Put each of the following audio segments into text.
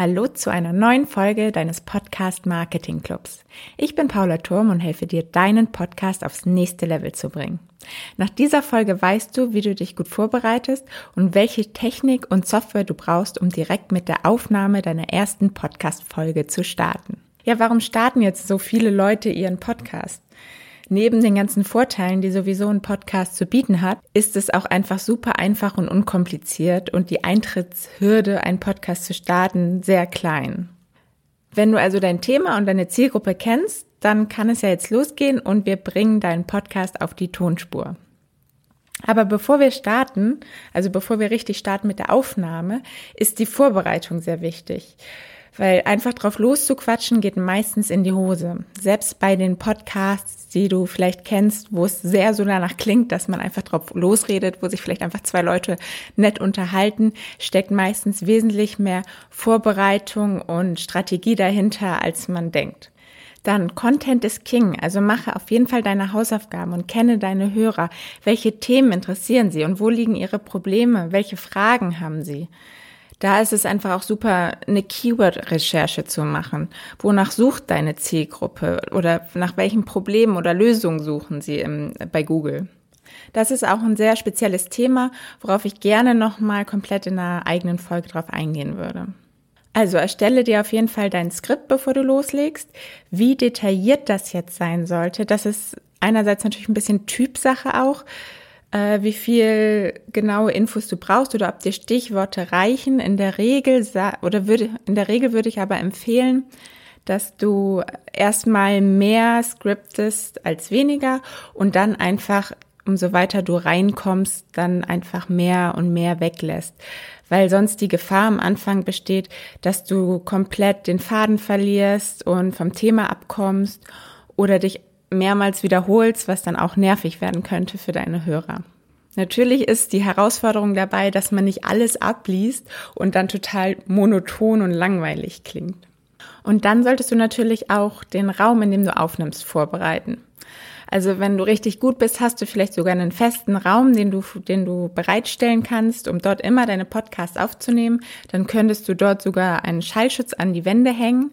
Hallo zu einer neuen Folge deines Podcast Marketing Clubs. Ich bin Paula Turm und helfe dir, deinen Podcast aufs nächste Level zu bringen. Nach dieser Folge weißt du, wie du dich gut vorbereitest und welche Technik und Software du brauchst, um direkt mit der Aufnahme deiner ersten Podcast-Folge zu starten. Ja, warum starten jetzt so viele Leute ihren Podcast? Neben den ganzen Vorteilen, die sowieso ein Podcast zu bieten hat, ist es auch einfach super einfach und unkompliziert und die Eintrittshürde, einen Podcast zu starten, sehr klein. Wenn du also dein Thema und deine Zielgruppe kennst, dann kann es ja jetzt losgehen und wir bringen deinen Podcast auf die Tonspur. Aber bevor wir starten, also bevor wir richtig starten mit der Aufnahme, ist die Vorbereitung sehr wichtig. Weil einfach drauf loszuquatschen geht meistens in die Hose. Selbst bei den Podcasts, die du vielleicht kennst, wo es sehr so danach klingt, dass man einfach drauf losredet, wo sich vielleicht einfach zwei Leute nett unterhalten, steckt meistens wesentlich mehr Vorbereitung und Strategie dahinter, als man denkt. Dann Content is King, also mache auf jeden Fall deine Hausaufgaben und kenne deine Hörer. Welche Themen interessieren sie und wo liegen ihre Probleme? Welche Fragen haben sie? Da ist es einfach auch super, eine Keyword-Recherche zu machen. Wonach sucht deine Zielgruppe oder nach welchen Problemen oder Lösungen suchen sie im, bei Google? Das ist auch ein sehr spezielles Thema, worauf ich gerne nochmal komplett in einer eigenen Folge drauf eingehen würde. Also erstelle dir auf jeden Fall dein Skript, bevor du loslegst. Wie detailliert das jetzt sein sollte, das ist einerseits natürlich ein bisschen Typsache auch äh, wie viel genaue Infos du brauchst oder ob dir Stichworte reichen. In der Regel oder würde in der Regel würde ich aber empfehlen, dass du erstmal mehr scriptest als weniger und dann einfach umso weiter du reinkommst, dann einfach mehr und mehr weglässt. Weil sonst die Gefahr am Anfang besteht, dass du komplett den Faden verlierst und vom Thema abkommst oder dich mehrmals wiederholst, was dann auch nervig werden könnte für deine Hörer. Natürlich ist die Herausforderung dabei, dass man nicht alles abliest und dann total monoton und langweilig klingt. Und dann solltest du natürlich auch den Raum, in dem du aufnimmst, vorbereiten. Also wenn du richtig gut bist, hast du vielleicht sogar einen festen Raum, den du, den du bereitstellen kannst, um dort immer deine Podcasts aufzunehmen. Dann könntest du dort sogar einen Schallschutz an die Wände hängen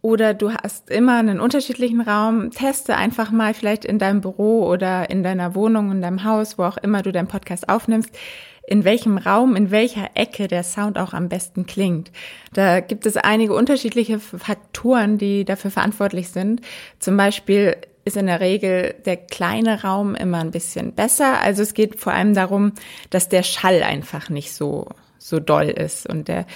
oder du hast immer einen unterschiedlichen Raum. Teste einfach mal vielleicht in deinem Büro oder in deiner Wohnung, in deinem Haus, wo auch immer du deinen Podcast aufnimmst, in welchem Raum, in welcher Ecke der Sound auch am besten klingt. Da gibt es einige unterschiedliche Faktoren, die dafür verantwortlich sind. Zum Beispiel ist in der Regel der kleine Raum immer ein bisschen besser. Also es geht vor allem darum, dass der Schall einfach nicht so so doll ist und der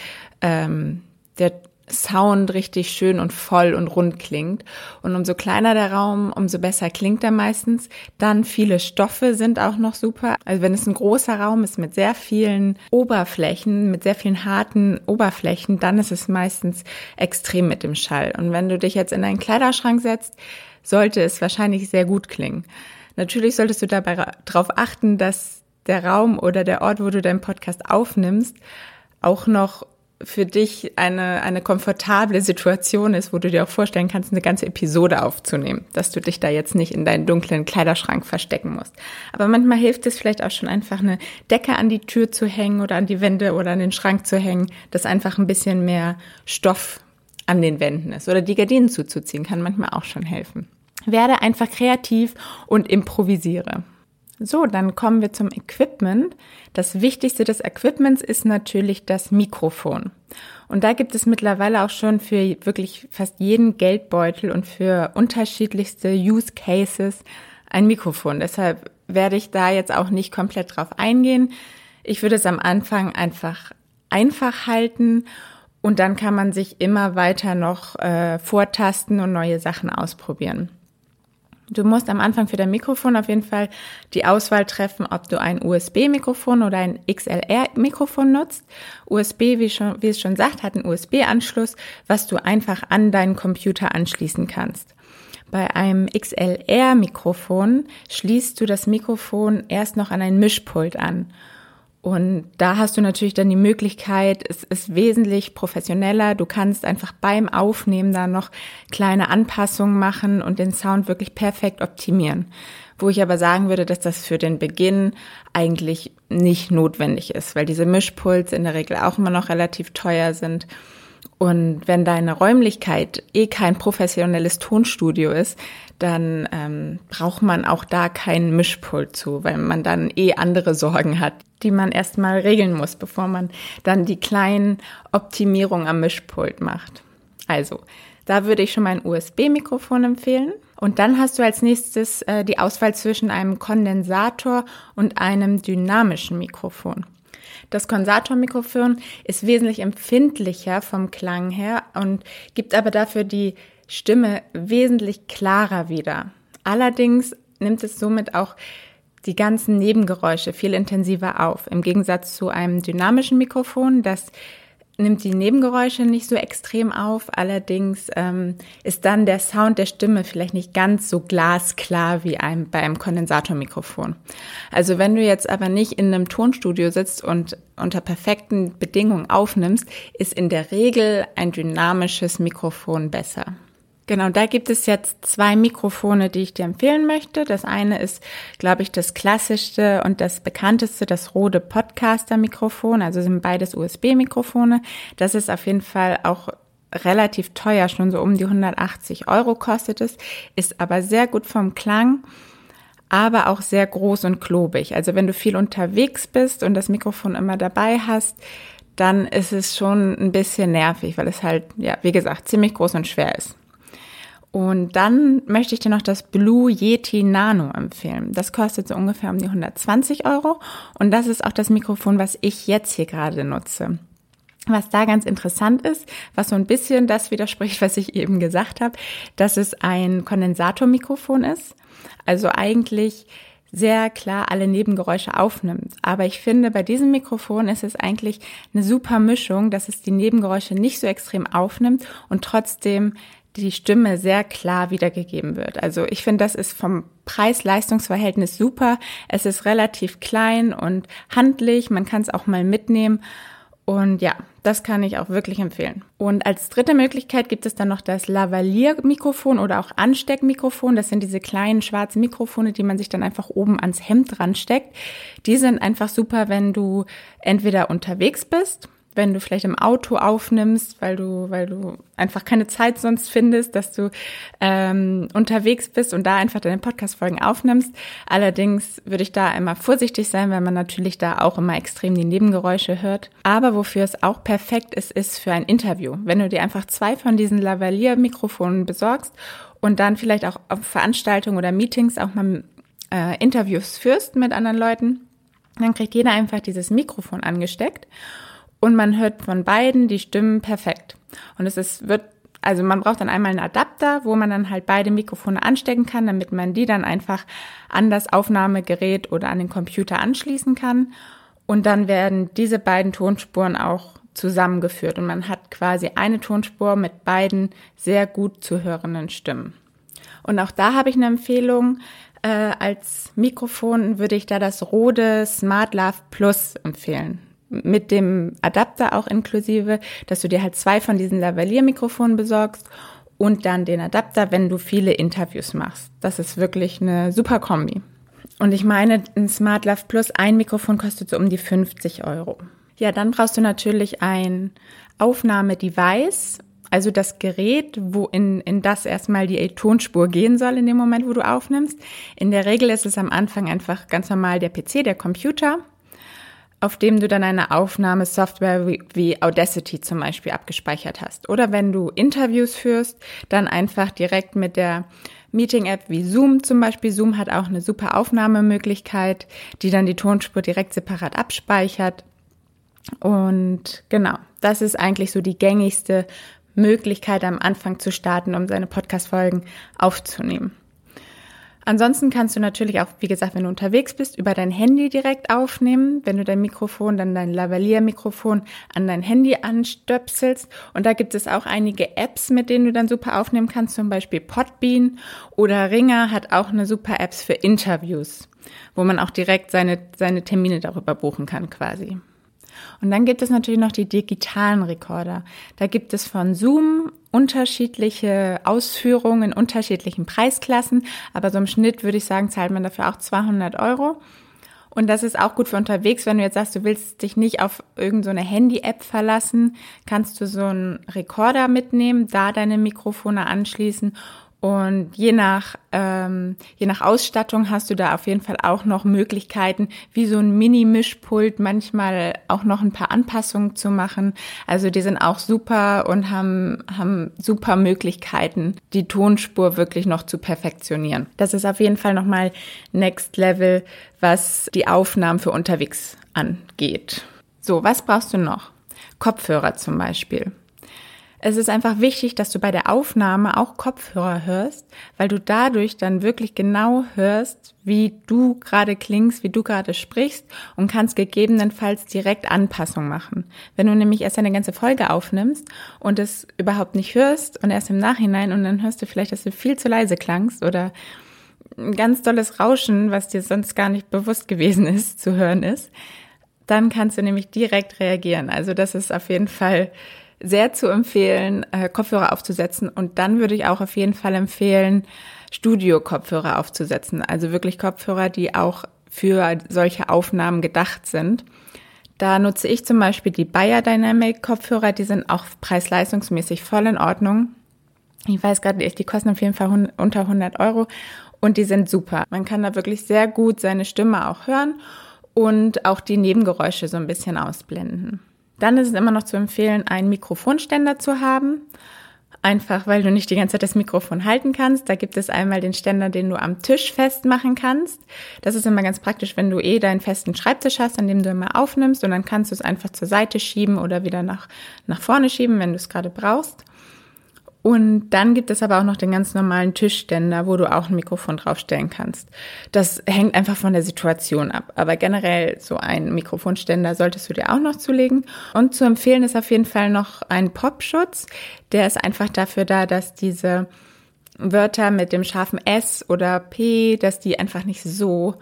ähm, der Sound richtig schön und voll und rund klingt. Und umso kleiner der Raum, umso besser klingt er meistens. Dann viele Stoffe sind auch noch super. Also wenn es ein großer Raum ist mit sehr vielen Oberflächen, mit sehr vielen harten Oberflächen, dann ist es meistens extrem mit dem Schall. Und wenn du dich jetzt in einen Kleiderschrank setzt, sollte es wahrscheinlich sehr gut klingen. Natürlich solltest du dabei darauf achten, dass der Raum oder der Ort, wo du deinen Podcast aufnimmst, auch noch für dich eine, eine komfortable Situation ist, wo du dir auch vorstellen kannst, eine ganze Episode aufzunehmen, dass du dich da jetzt nicht in deinen dunklen Kleiderschrank verstecken musst. Aber manchmal hilft es vielleicht auch schon einfach eine Decke an die Tür zu hängen oder an die Wände oder an den Schrank zu hängen, dass einfach ein bisschen mehr Stoff an den Wänden ist. Oder die Gardinen zuzuziehen kann manchmal auch schon helfen. Werde einfach kreativ und improvisiere. So, dann kommen wir zum Equipment. Das Wichtigste des Equipments ist natürlich das Mikrofon. Und da gibt es mittlerweile auch schon für wirklich fast jeden Geldbeutel und für unterschiedlichste Use Cases ein Mikrofon. Deshalb werde ich da jetzt auch nicht komplett drauf eingehen. Ich würde es am Anfang einfach einfach halten und dann kann man sich immer weiter noch äh, vortasten und neue Sachen ausprobieren. Du musst am Anfang für dein Mikrofon auf jeden Fall die Auswahl treffen, ob du ein USB-Mikrofon oder ein XLR-Mikrofon nutzt. USB, wie, schon, wie es schon sagt, hat einen USB-Anschluss, was du einfach an deinen Computer anschließen kannst. Bei einem XLR-Mikrofon schließt du das Mikrofon erst noch an ein Mischpult an. Und da hast du natürlich dann die Möglichkeit, es ist wesentlich professioneller. Du kannst einfach beim Aufnehmen da noch kleine Anpassungen machen und den Sound wirklich perfekt optimieren. Wo ich aber sagen würde, dass das für den Beginn eigentlich nicht notwendig ist, weil diese Mischpuls in der Regel auch immer noch relativ teuer sind. Und wenn deine Räumlichkeit eh kein professionelles Tonstudio ist, dann ähm, braucht man auch da keinen Mischpult zu, weil man dann eh andere Sorgen hat, die man erstmal regeln muss, bevor man dann die kleinen Optimierungen am Mischpult macht. Also, da würde ich schon mal ein USB-Mikrofon empfehlen. Und dann hast du als nächstes äh, die Auswahl zwischen einem Kondensator und einem dynamischen Mikrofon. Das Kondensatormikrofon ist wesentlich empfindlicher vom Klang her und gibt aber dafür die Stimme wesentlich klarer wieder. Allerdings nimmt es somit auch die ganzen Nebengeräusche viel intensiver auf. Im Gegensatz zu einem dynamischen Mikrofon, das nimmt die Nebengeräusche nicht so extrem auf. Allerdings ähm, ist dann der Sound der Stimme vielleicht nicht ganz so glasklar wie ein, bei einem Kondensatormikrofon. Also wenn du jetzt aber nicht in einem Tonstudio sitzt und unter perfekten Bedingungen aufnimmst, ist in der Regel ein dynamisches Mikrofon besser. Genau, da gibt es jetzt zwei Mikrofone, die ich dir empfehlen möchte. Das eine ist, glaube ich, das klassischste und das bekannteste, das Rode Podcaster-Mikrofon. Also sind beides USB-Mikrofone. Das ist auf jeden Fall auch relativ teuer, schon so um die 180 Euro kostet es, ist aber sehr gut vom Klang, aber auch sehr groß und klobig. Also wenn du viel unterwegs bist und das Mikrofon immer dabei hast, dann ist es schon ein bisschen nervig, weil es halt, ja, wie gesagt, ziemlich groß und schwer ist. Und dann möchte ich dir noch das Blue Yeti Nano empfehlen. Das kostet so ungefähr um die 120 Euro. Und das ist auch das Mikrofon, was ich jetzt hier gerade nutze. Was da ganz interessant ist, was so ein bisschen das widerspricht, was ich eben gesagt habe, dass es ein Kondensatormikrofon ist. Also eigentlich sehr klar alle Nebengeräusche aufnimmt. Aber ich finde, bei diesem Mikrofon ist es eigentlich eine super Mischung, dass es die Nebengeräusche nicht so extrem aufnimmt und trotzdem die Stimme sehr klar wiedergegeben wird. Also ich finde, das ist vom Preis-Leistungs-Verhältnis super. Es ist relativ klein und handlich. Man kann es auch mal mitnehmen. Und ja, das kann ich auch wirklich empfehlen. Und als dritte Möglichkeit gibt es dann noch das Lavalier-Mikrofon oder auch Ansteckmikrofon. Das sind diese kleinen schwarzen Mikrofone, die man sich dann einfach oben ans Hemd dran steckt. Die sind einfach super, wenn du entweder unterwegs bist wenn du vielleicht im Auto aufnimmst, weil du, weil du einfach keine Zeit sonst findest, dass du ähm, unterwegs bist und da einfach deine Podcast-Folgen aufnimmst. Allerdings würde ich da immer vorsichtig sein, weil man natürlich da auch immer extrem die Nebengeräusche hört. Aber wofür es auch perfekt ist, ist für ein Interview. Wenn du dir einfach zwei von diesen Lavalier-Mikrofonen besorgst und dann vielleicht auch auf Veranstaltungen oder Meetings auch mal äh, Interviews führst mit anderen Leuten, dann kriegt jeder einfach dieses Mikrofon angesteckt und man hört von beiden die Stimmen perfekt. Und es ist, wird, also man braucht dann einmal einen Adapter, wo man dann halt beide Mikrofone anstecken kann, damit man die dann einfach an das Aufnahmegerät oder an den Computer anschließen kann. Und dann werden diese beiden Tonspuren auch zusammengeführt und man hat quasi eine Tonspur mit beiden sehr gut zu hörenden Stimmen. Und auch da habe ich eine Empfehlung. Äh, als Mikrofon würde ich da das Rode Smart Love Plus empfehlen mit dem Adapter auch inklusive, dass du dir halt zwei von diesen Lavalier-Mikrofonen besorgst und dann den Adapter, wenn du viele Interviews machst. Das ist wirklich eine super Kombi. Und ich meine, ein Smart Love Plus, ein Mikrofon kostet so um die 50 Euro. Ja, dann brauchst du natürlich ein Aufnahmedevice, also das Gerät, wo in, in das erstmal die Tonspur gehen soll in dem Moment, wo du aufnimmst. In der Regel ist es am Anfang einfach ganz normal der PC, der Computer auf dem du dann eine Aufnahmesoftware wie, Audacity zum Beispiel abgespeichert hast. Oder wenn du Interviews führst, dann einfach direkt mit der Meeting-App wie Zoom zum Beispiel. Zoom hat auch eine super Aufnahmemöglichkeit, die dann die Tonspur direkt separat abspeichert. Und genau, das ist eigentlich so die gängigste Möglichkeit am Anfang zu starten, um seine Podcast-Folgen aufzunehmen. Ansonsten kannst du natürlich auch, wie gesagt, wenn du unterwegs bist, über dein Handy direkt aufnehmen. Wenn du dein Mikrofon, dann dein Lavalier-Mikrofon an dein Handy anstöpselst. Und da gibt es auch einige Apps, mit denen du dann super aufnehmen kannst. Zum Beispiel Podbean oder Ringer hat auch eine super Apps für Interviews, wo man auch direkt seine, seine Termine darüber buchen kann quasi. Und dann gibt es natürlich noch die digitalen Rekorder. Da gibt es von Zoom unterschiedliche Ausführungen in unterschiedlichen Preisklassen, aber so im Schnitt würde ich sagen, zahlt man dafür auch 200 Euro. Und das ist auch gut für unterwegs, wenn du jetzt sagst, du willst dich nicht auf irgendeine so Handy-App verlassen, kannst du so einen Rekorder mitnehmen, da deine Mikrofone anschließen und je nach, ähm, je nach Ausstattung hast du da auf jeden Fall auch noch Möglichkeiten, wie so ein Mini-Mischpult manchmal auch noch ein paar Anpassungen zu machen. Also die sind auch super und haben, haben super Möglichkeiten, die Tonspur wirklich noch zu perfektionieren. Das ist auf jeden Fall nochmal Next Level, was die Aufnahmen für unterwegs angeht. So, was brauchst du noch? Kopfhörer zum Beispiel. Es ist einfach wichtig, dass du bei der Aufnahme auch Kopfhörer hörst, weil du dadurch dann wirklich genau hörst, wie du gerade klingst, wie du gerade sprichst und kannst gegebenenfalls direkt Anpassung machen. Wenn du nämlich erst eine ganze Folge aufnimmst und es überhaupt nicht hörst und erst im Nachhinein und dann hörst du vielleicht, dass du viel zu leise klangst oder ein ganz tolles Rauschen, was dir sonst gar nicht bewusst gewesen ist, zu hören ist, dann kannst du nämlich direkt reagieren. Also das ist auf jeden Fall sehr zu empfehlen, äh, Kopfhörer aufzusetzen. Und dann würde ich auch auf jeden Fall empfehlen, Studio-Kopfhörer aufzusetzen. Also wirklich Kopfhörer, die auch für solche Aufnahmen gedacht sind. Da nutze ich zum Beispiel die Bayer Dynamic Kopfhörer, die sind auch preis-leistungsmäßig voll in Ordnung. Ich weiß gerade nicht, die kosten auf jeden Fall unter 100 Euro und die sind super. Man kann da wirklich sehr gut seine Stimme auch hören und auch die Nebengeräusche so ein bisschen ausblenden. Dann ist es immer noch zu empfehlen, einen Mikrofonständer zu haben. Einfach, weil du nicht die ganze Zeit das Mikrofon halten kannst. Da gibt es einmal den Ständer, den du am Tisch festmachen kannst. Das ist immer ganz praktisch, wenn du eh deinen festen Schreibtisch hast, an dem du immer aufnimmst und dann kannst du es einfach zur Seite schieben oder wieder nach, nach vorne schieben, wenn du es gerade brauchst. Und dann gibt es aber auch noch den ganz normalen Tischständer, wo du auch ein Mikrofon draufstellen kannst. Das hängt einfach von der Situation ab. Aber generell so ein Mikrofonständer solltest du dir auch noch zulegen. Und zu empfehlen ist auf jeden Fall noch ein Popschutz. Der ist einfach dafür da, dass diese Wörter mit dem scharfen S oder P, dass die einfach nicht so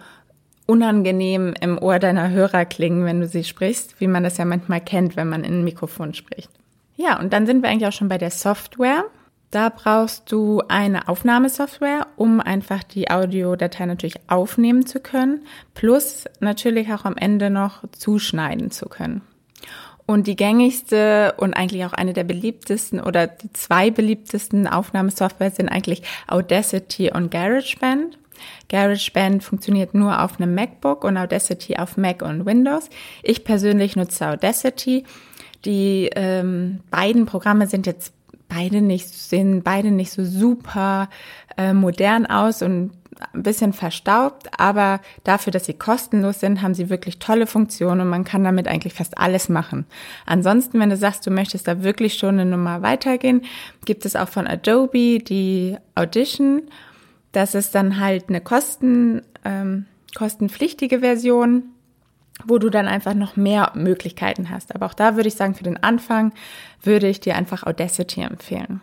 unangenehm im Ohr deiner Hörer klingen, wenn du sie sprichst, wie man das ja manchmal kennt, wenn man in ein Mikrofon spricht. Ja, und dann sind wir eigentlich auch schon bei der Software. Da brauchst du eine Aufnahmesoftware, um einfach die Audiodatei natürlich aufnehmen zu können, plus natürlich auch am Ende noch zuschneiden zu können. Und die gängigste und eigentlich auch eine der beliebtesten oder die zwei beliebtesten Aufnahmesoftware sind eigentlich Audacity und GarageBand. GarageBand funktioniert nur auf einem MacBook und Audacity auf Mac und Windows. Ich persönlich nutze Audacity die ähm, beiden Programme sind jetzt beide nicht, sehen beide nicht so super äh, modern aus und ein bisschen verstaubt, aber dafür, dass sie kostenlos sind, haben sie wirklich tolle Funktionen und man kann damit eigentlich fast alles machen. Ansonsten, wenn du sagst, du möchtest da wirklich schon eine Nummer weitergehen, gibt es auch von Adobe die Audition. Das ist dann halt eine Kosten, ähm, kostenpflichtige Version wo du dann einfach noch mehr Möglichkeiten hast. Aber auch da würde ich sagen, für den Anfang würde ich dir einfach Audacity empfehlen.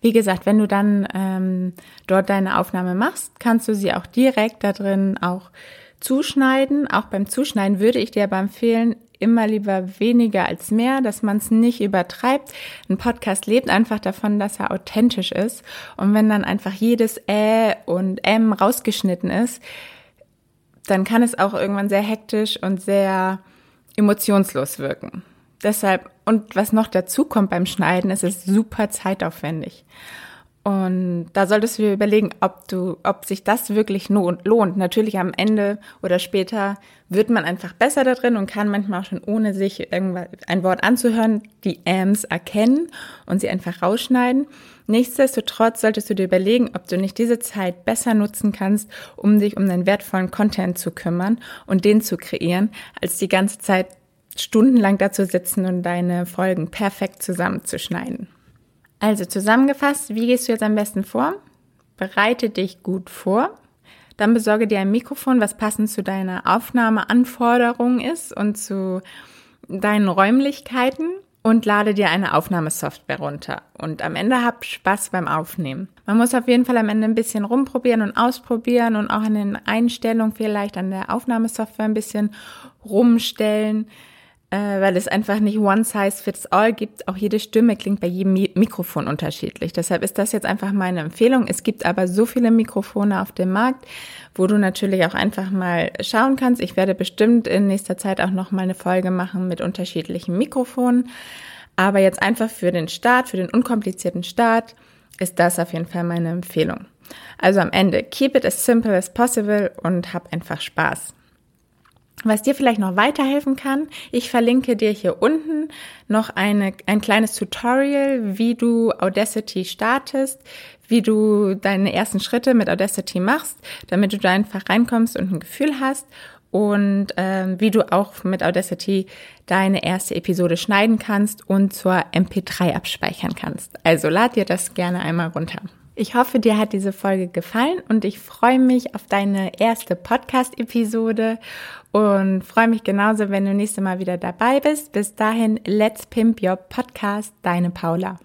Wie gesagt, wenn du dann ähm, dort deine Aufnahme machst, kannst du sie auch direkt da drin auch zuschneiden. Auch beim Zuschneiden würde ich dir aber empfehlen, immer lieber weniger als mehr, dass man es nicht übertreibt. Ein Podcast lebt einfach davon, dass er authentisch ist. Und wenn dann einfach jedes Ä und M rausgeschnitten ist, dann kann es auch irgendwann sehr hektisch und sehr emotionslos wirken. Deshalb, und was noch dazu kommt beim Schneiden, ist es super zeitaufwendig. Und da solltest du dir überlegen, ob du, ob sich das wirklich lohnt. Natürlich am Ende oder später wird man einfach besser da drin und kann manchmal auch schon ohne sich irgendwas, ein Wort anzuhören, die Ams erkennen und sie einfach rausschneiden. Nichtsdestotrotz solltest du dir überlegen, ob du nicht diese Zeit besser nutzen kannst, um dich um deinen wertvollen Content zu kümmern und den zu kreieren, als die ganze Zeit stundenlang dazu sitzen und deine Folgen perfekt zusammenzuschneiden. Also zusammengefasst, wie gehst du jetzt am besten vor? Bereite dich gut vor. Dann besorge dir ein Mikrofon, was passend zu deiner Aufnahmeanforderung ist und zu deinen Räumlichkeiten und lade dir eine Aufnahmesoftware runter. Und am Ende hab Spaß beim Aufnehmen. Man muss auf jeden Fall am Ende ein bisschen rumprobieren und ausprobieren und auch an den Einstellungen vielleicht an der Aufnahmesoftware ein bisschen rumstellen. Äh, weil es einfach nicht one size fits all gibt. Auch jede Stimme klingt bei jedem Mikrofon unterschiedlich. Deshalb ist das jetzt einfach meine Empfehlung. Es gibt aber so viele Mikrofone auf dem Markt, wo du natürlich auch einfach mal schauen kannst. Ich werde bestimmt in nächster Zeit auch noch mal eine Folge machen mit unterschiedlichen Mikrofonen. Aber jetzt einfach für den Start, für den unkomplizierten Start, ist das auf jeden Fall meine Empfehlung. Also am Ende, keep it as simple as possible und hab einfach Spaß. Was dir vielleicht noch weiterhelfen kann, ich verlinke dir hier unten noch eine, ein kleines Tutorial, wie du Audacity startest, wie du deine ersten Schritte mit Audacity machst, damit du da einfach reinkommst und ein Gefühl hast und ähm, wie du auch mit Audacity deine erste Episode schneiden kannst und zur MP3 abspeichern kannst. Also lad dir das gerne einmal runter. Ich hoffe, dir hat diese Folge gefallen und ich freue mich auf deine erste Podcast-Episode und freue mich genauso, wenn du nächste Mal wieder dabei bist. Bis dahin, let's pimp your podcast, deine Paula.